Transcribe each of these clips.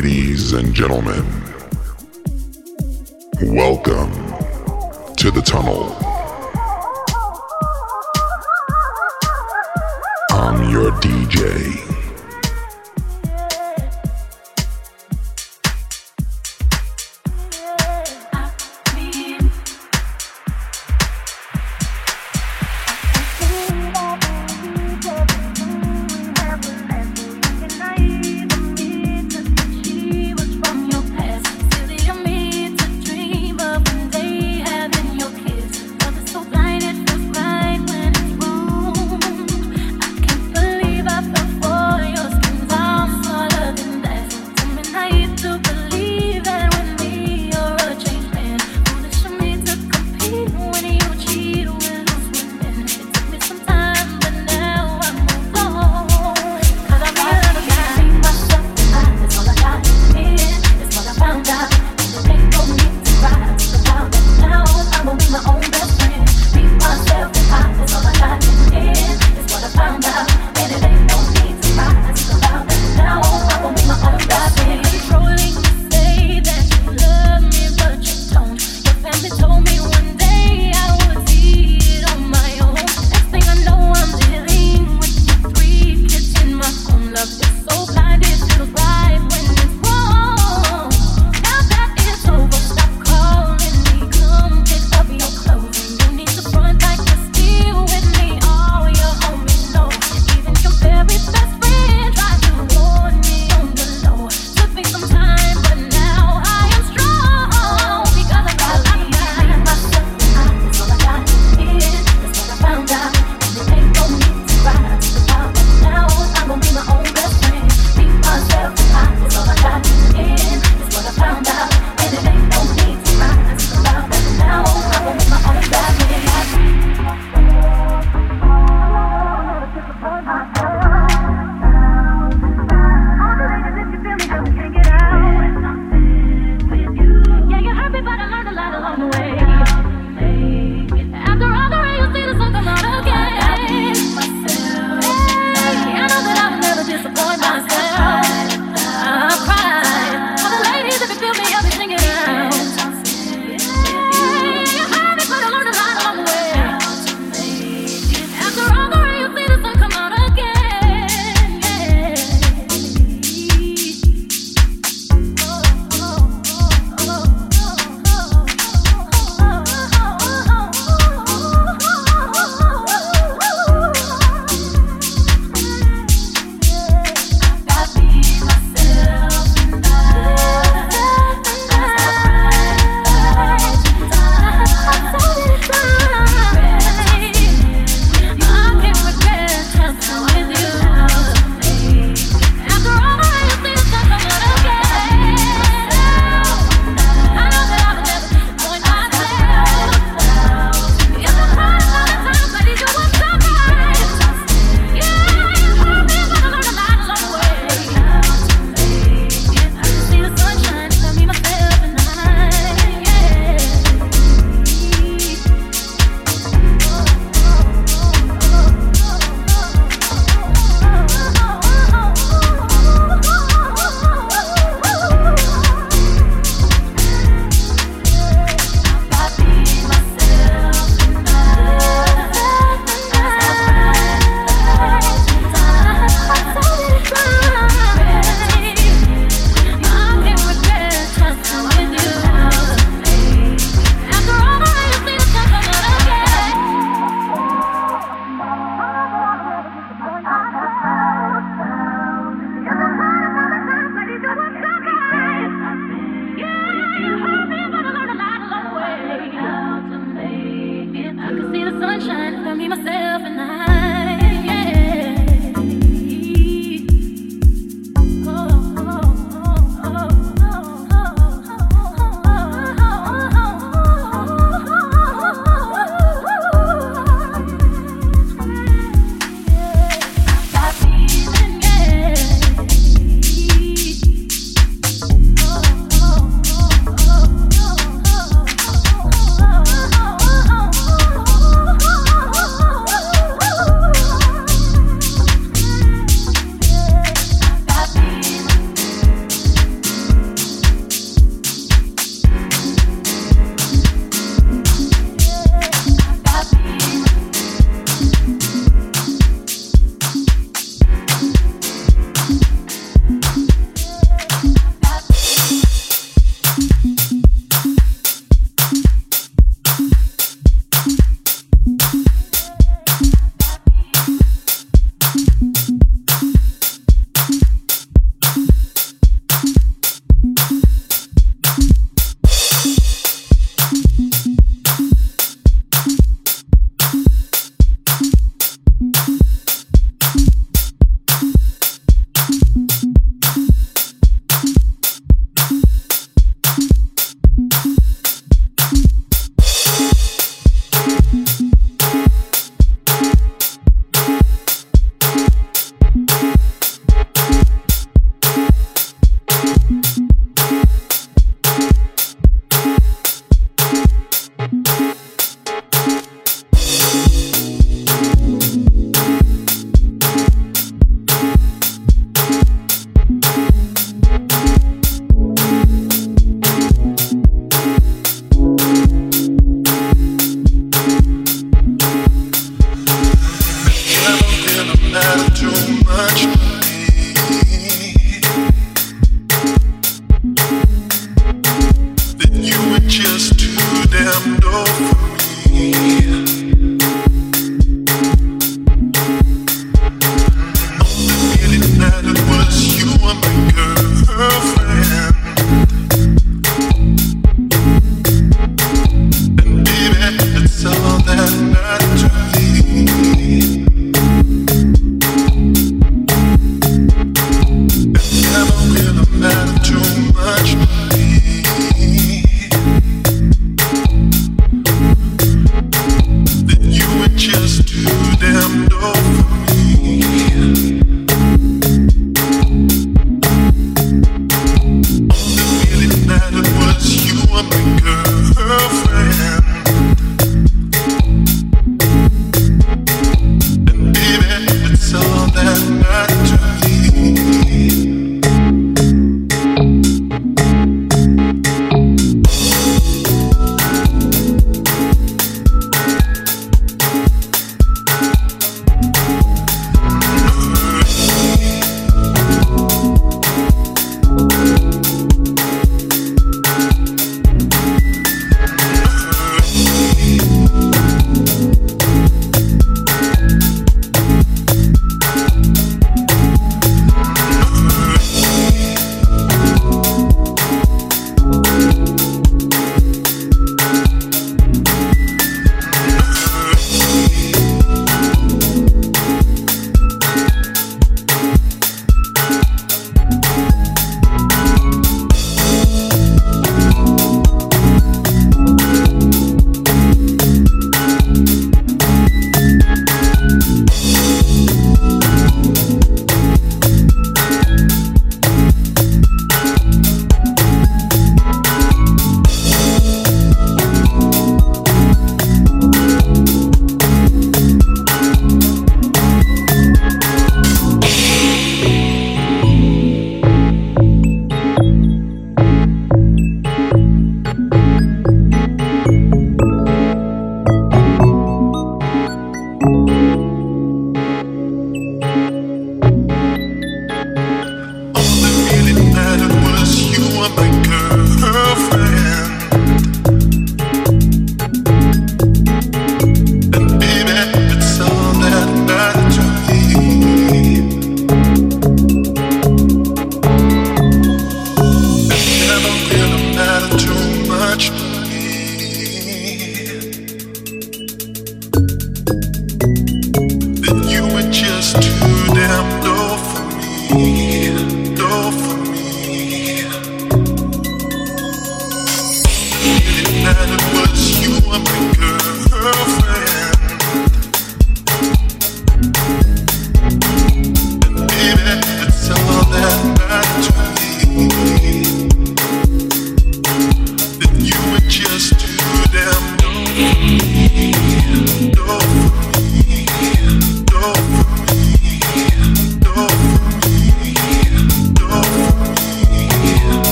Ladies and gentlemen, welcome to the tunnel. I'm your DJ.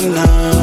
now.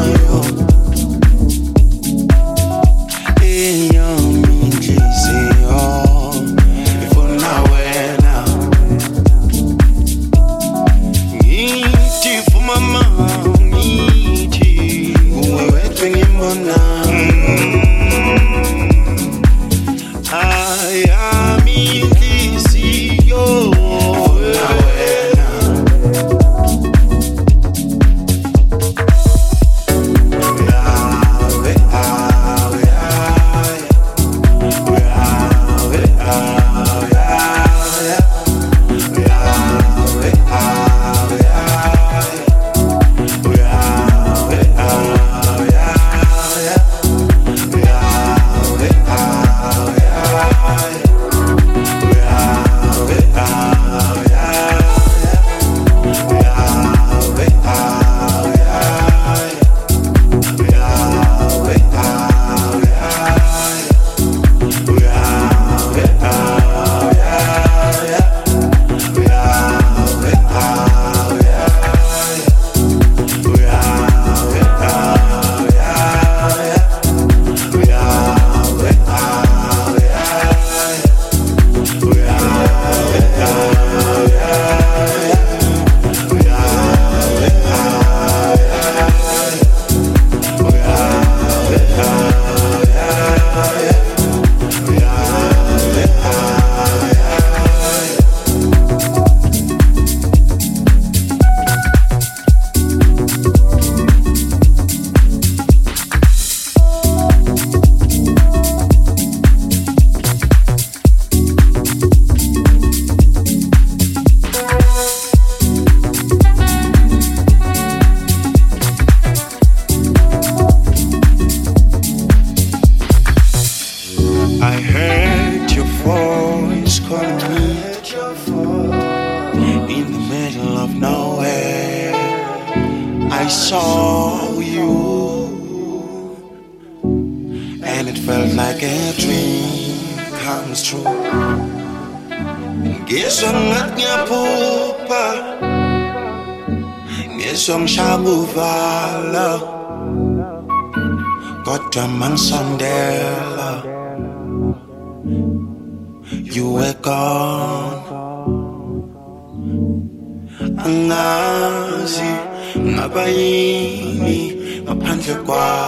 Dr. Manson you were gone. Angazi ngabayini ngaphandle.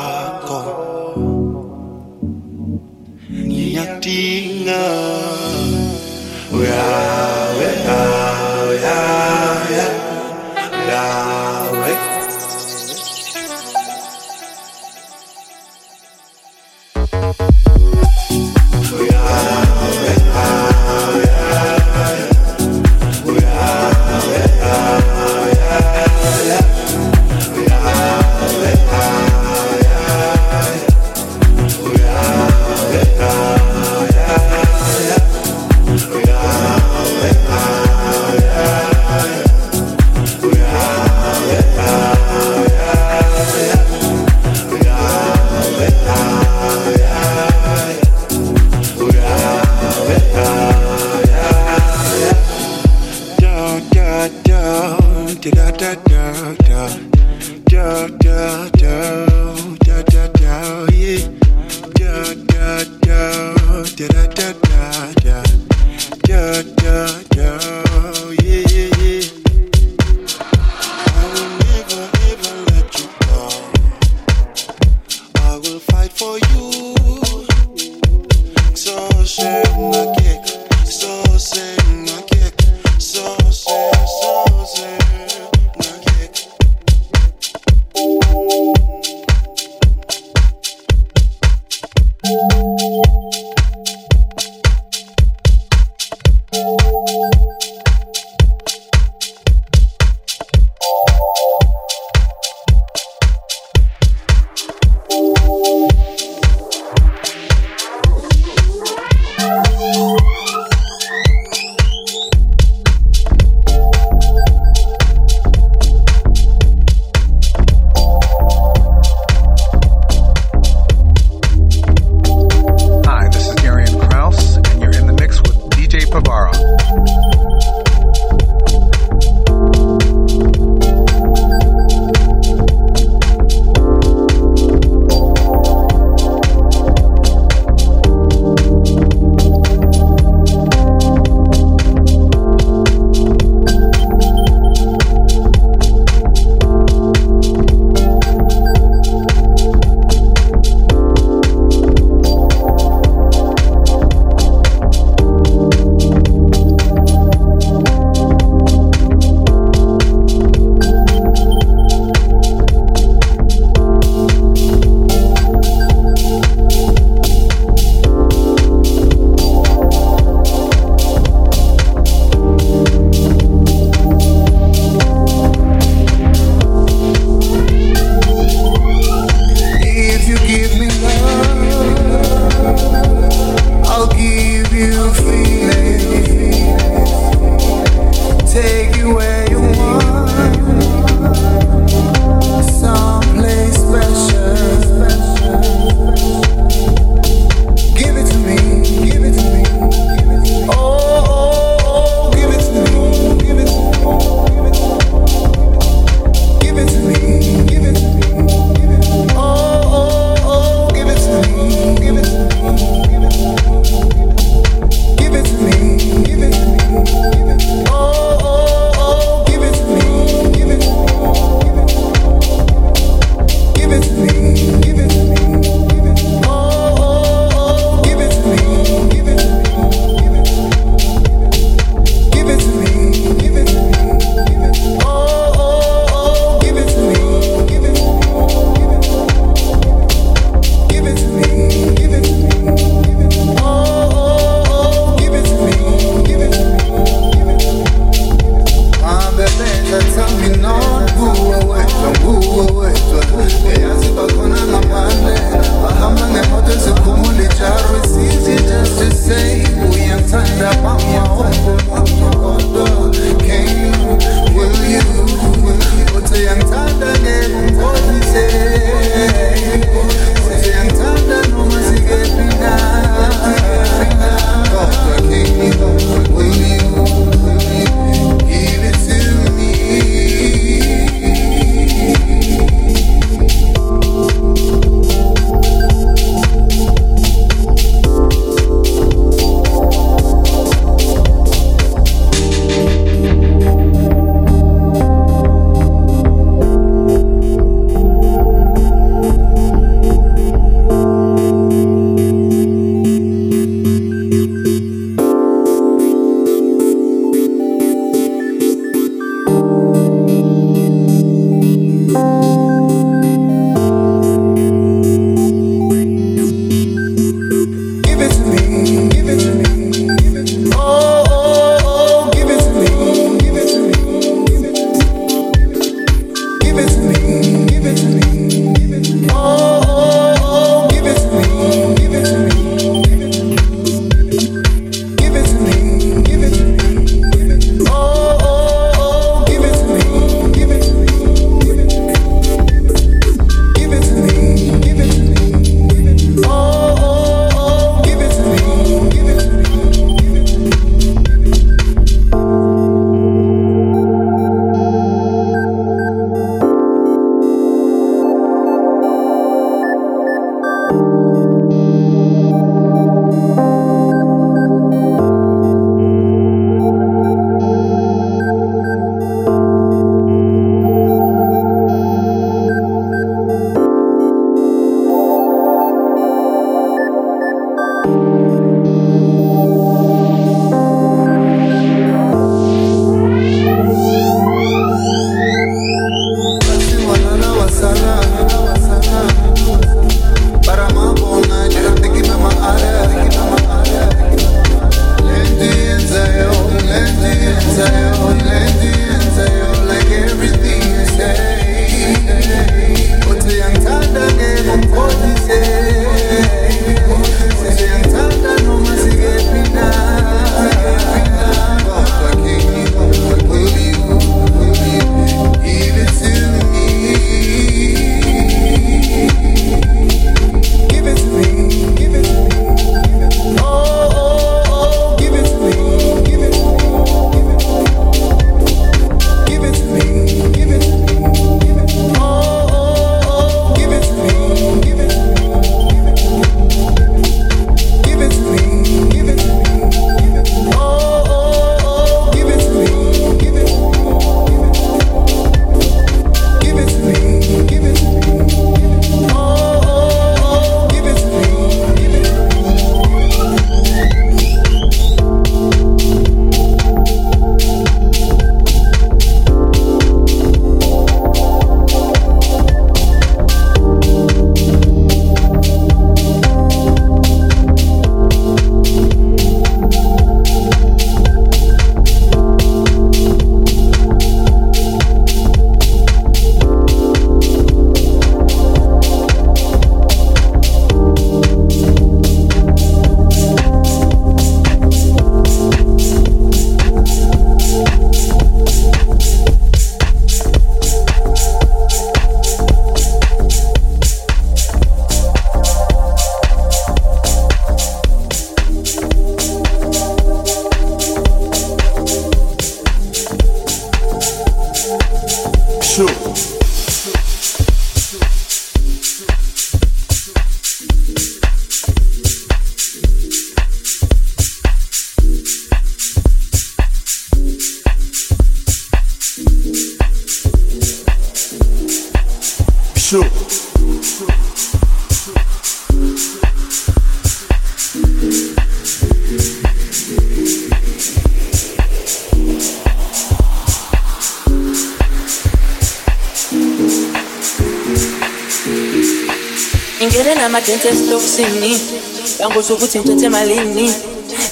kusho ukuthi ngithethe emalini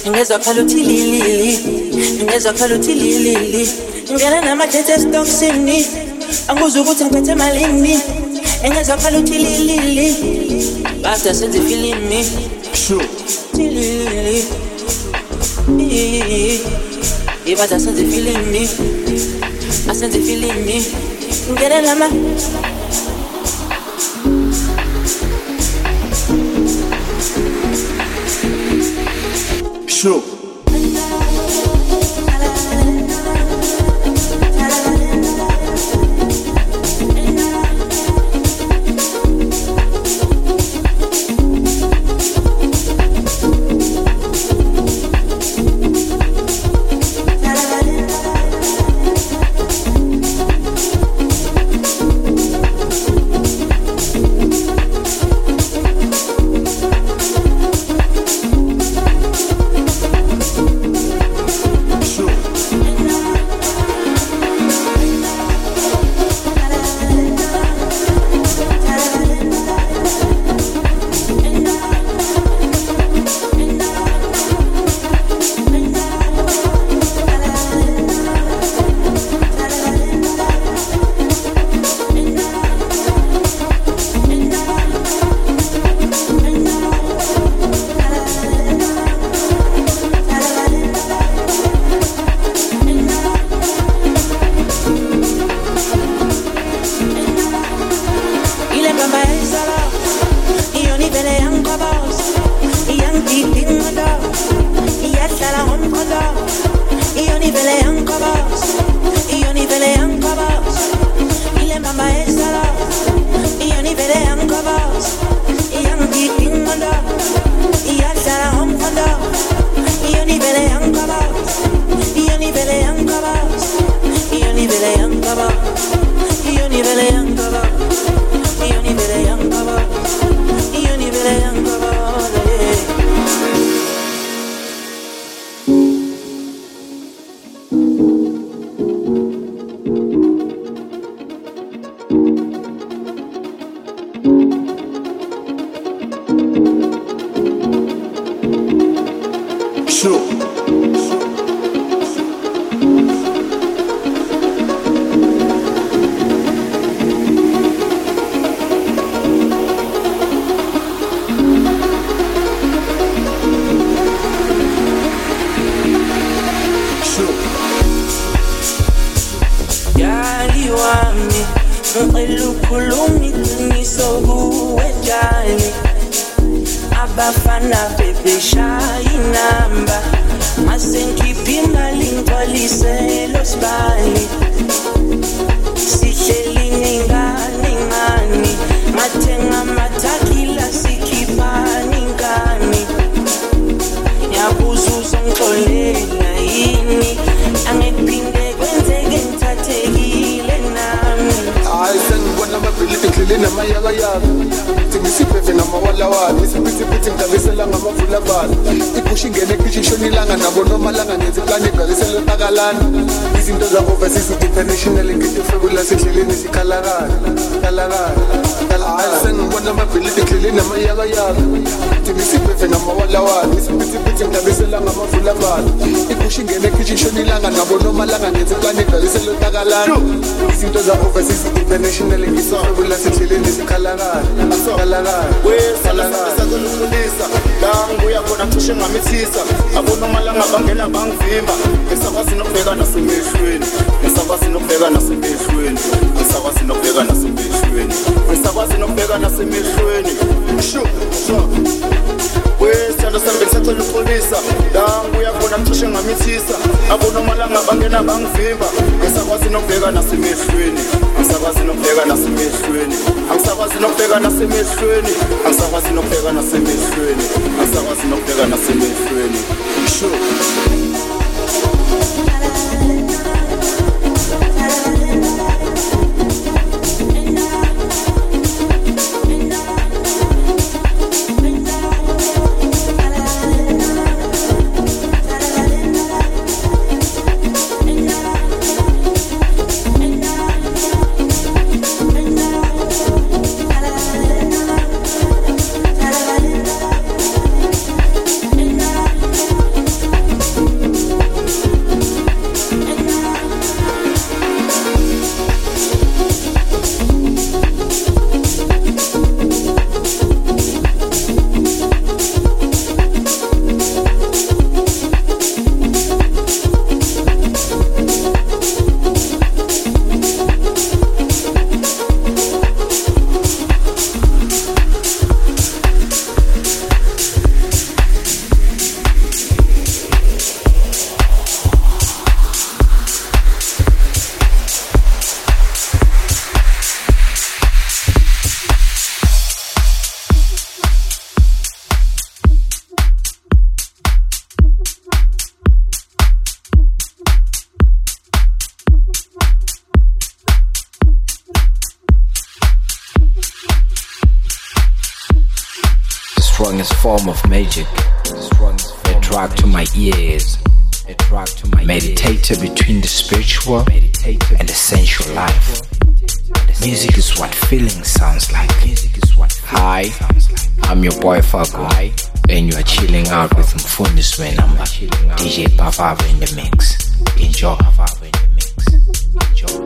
ngingezwa khala uthi lilili. Ngingezwa khala uthi lilili. Ngingena namadate esitokisini. Angibuza ukuthi ngiphethe emalini engezwa khala uthi lilili. Bada senza ifilimi. Lilili. Ibada senza ifilimi. Asenza ifilimi. Ngingena nama shook. viéndola asinobheka nasemehlweni. Wesithando sami bengisacela uxolisa la ngibuya khona mcishe ngamithisa. Abona umalanga bangena bangivimba. Ngisakwazi nokubheka nasemehlweni. Angisakwazi nokubheka nasemehlweni. Angisakwazi nokubheka nasemehlweni. Angisakwazi nokubheka nasemehlweni. Angisakwazi nokubheka nasemehlweni. Sure magic. A drug to my ears. Meditator between the spiritual and the sensual life. Music is what feeling sounds like. Hi, I'm your boy Fago, and you are chilling out with Mfundiswe number DJ Bavava in the mix. Enjoy. Enjoy.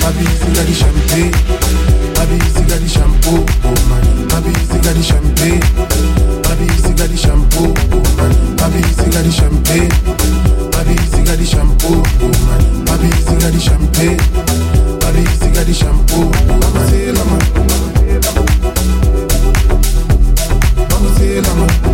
Baby, she got the champagne. Baby, she got the shampoo. Oh man. Baby, she got the champagne. Baby, she got the shampoo. Oh man. Baby, she got the champagne. Baby, she got the shampoo. Oh man. Baby, she got the champagne. Baby, she got the shampoo. Mama say, mama. Mama say, mama.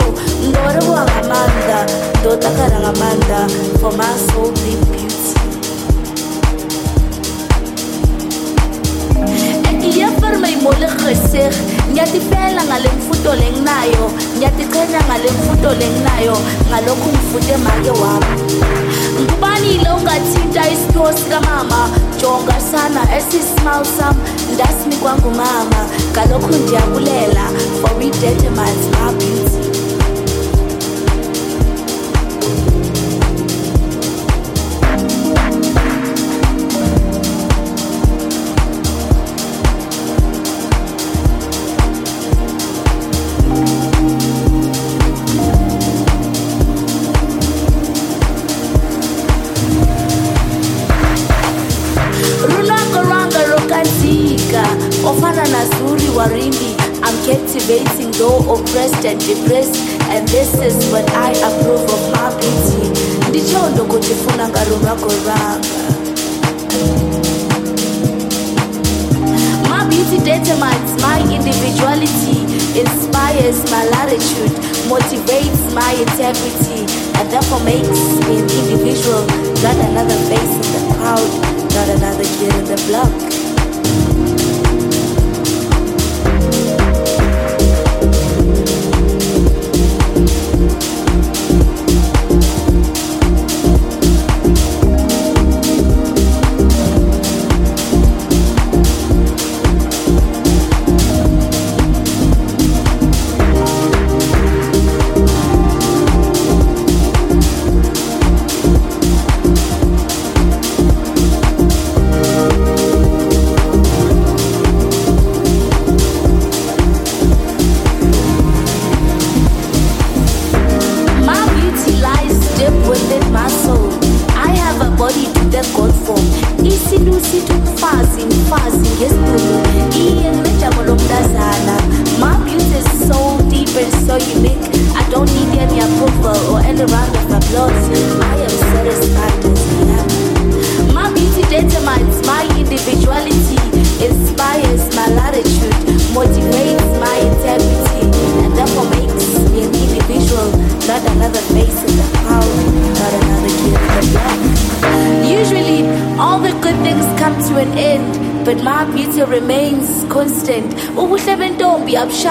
Le bosego ndore boa ngamanda ndotakara ngamanda for my soul deep beauty ekliyafarma imole gesig ngiyatifela ngale mfuto lenginayo ngiyatichenya ngale mfuto lenginayo ngalokhu ngifute make wami ngubani lo ungathinta isiphiwo sikamama jonga sana esismile sam. Ndasinikwa ngumama ngalokhu ndiyabulela. For it determines my beauty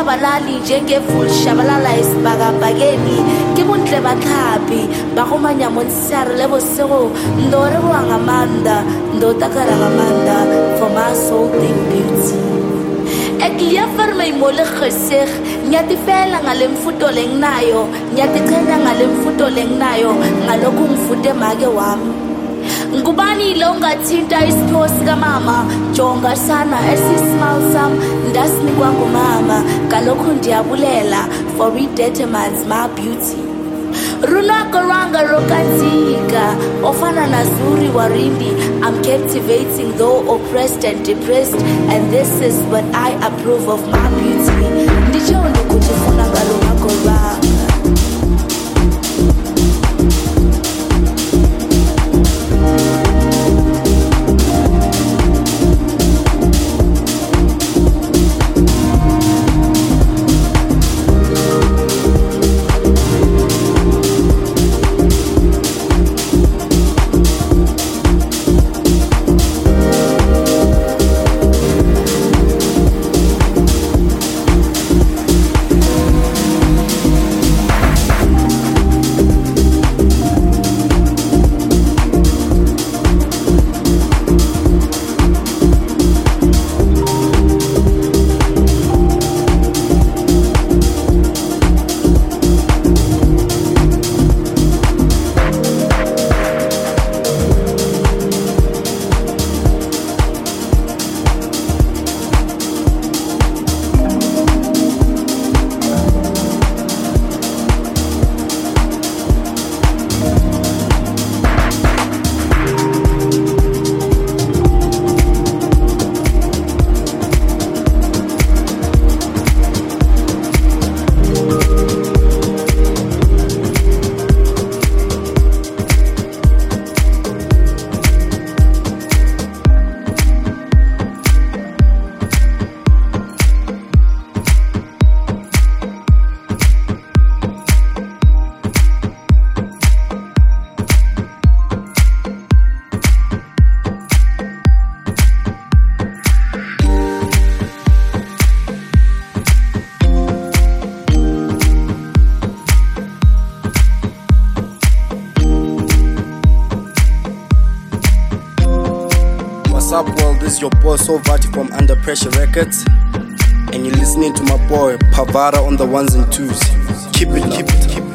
bentombi abushabalali shabalala esibhakabhakeni ke bontle batlhapi ba go manyamonsare le bosego. Ndore boa ngamanda ndotakara ngamanda for my soul deep beauty. Ekliyafarma imole gesig ngiyatifela ngale mfuto lenginayo ngiyatichenya ngale mfuto lenginayo ngalokhu ngifute make wami ngubani lo ungathinta isiphiwo sikamama jonga sana esismile sam ndasinikwa ngumama. Ngalokhu ndiyabulela for it determines my beauty. Runako rwanga rokanzika ofana na zuri warindi. I'm captivating though oppressed and depressed and this is what i approve of my beauty. Ndichondo kutifuna ngarunako so Vati from Under Pressure Records. And you're listening to my boy Pavara on the ones and twos. Keep it, keep it, keep it.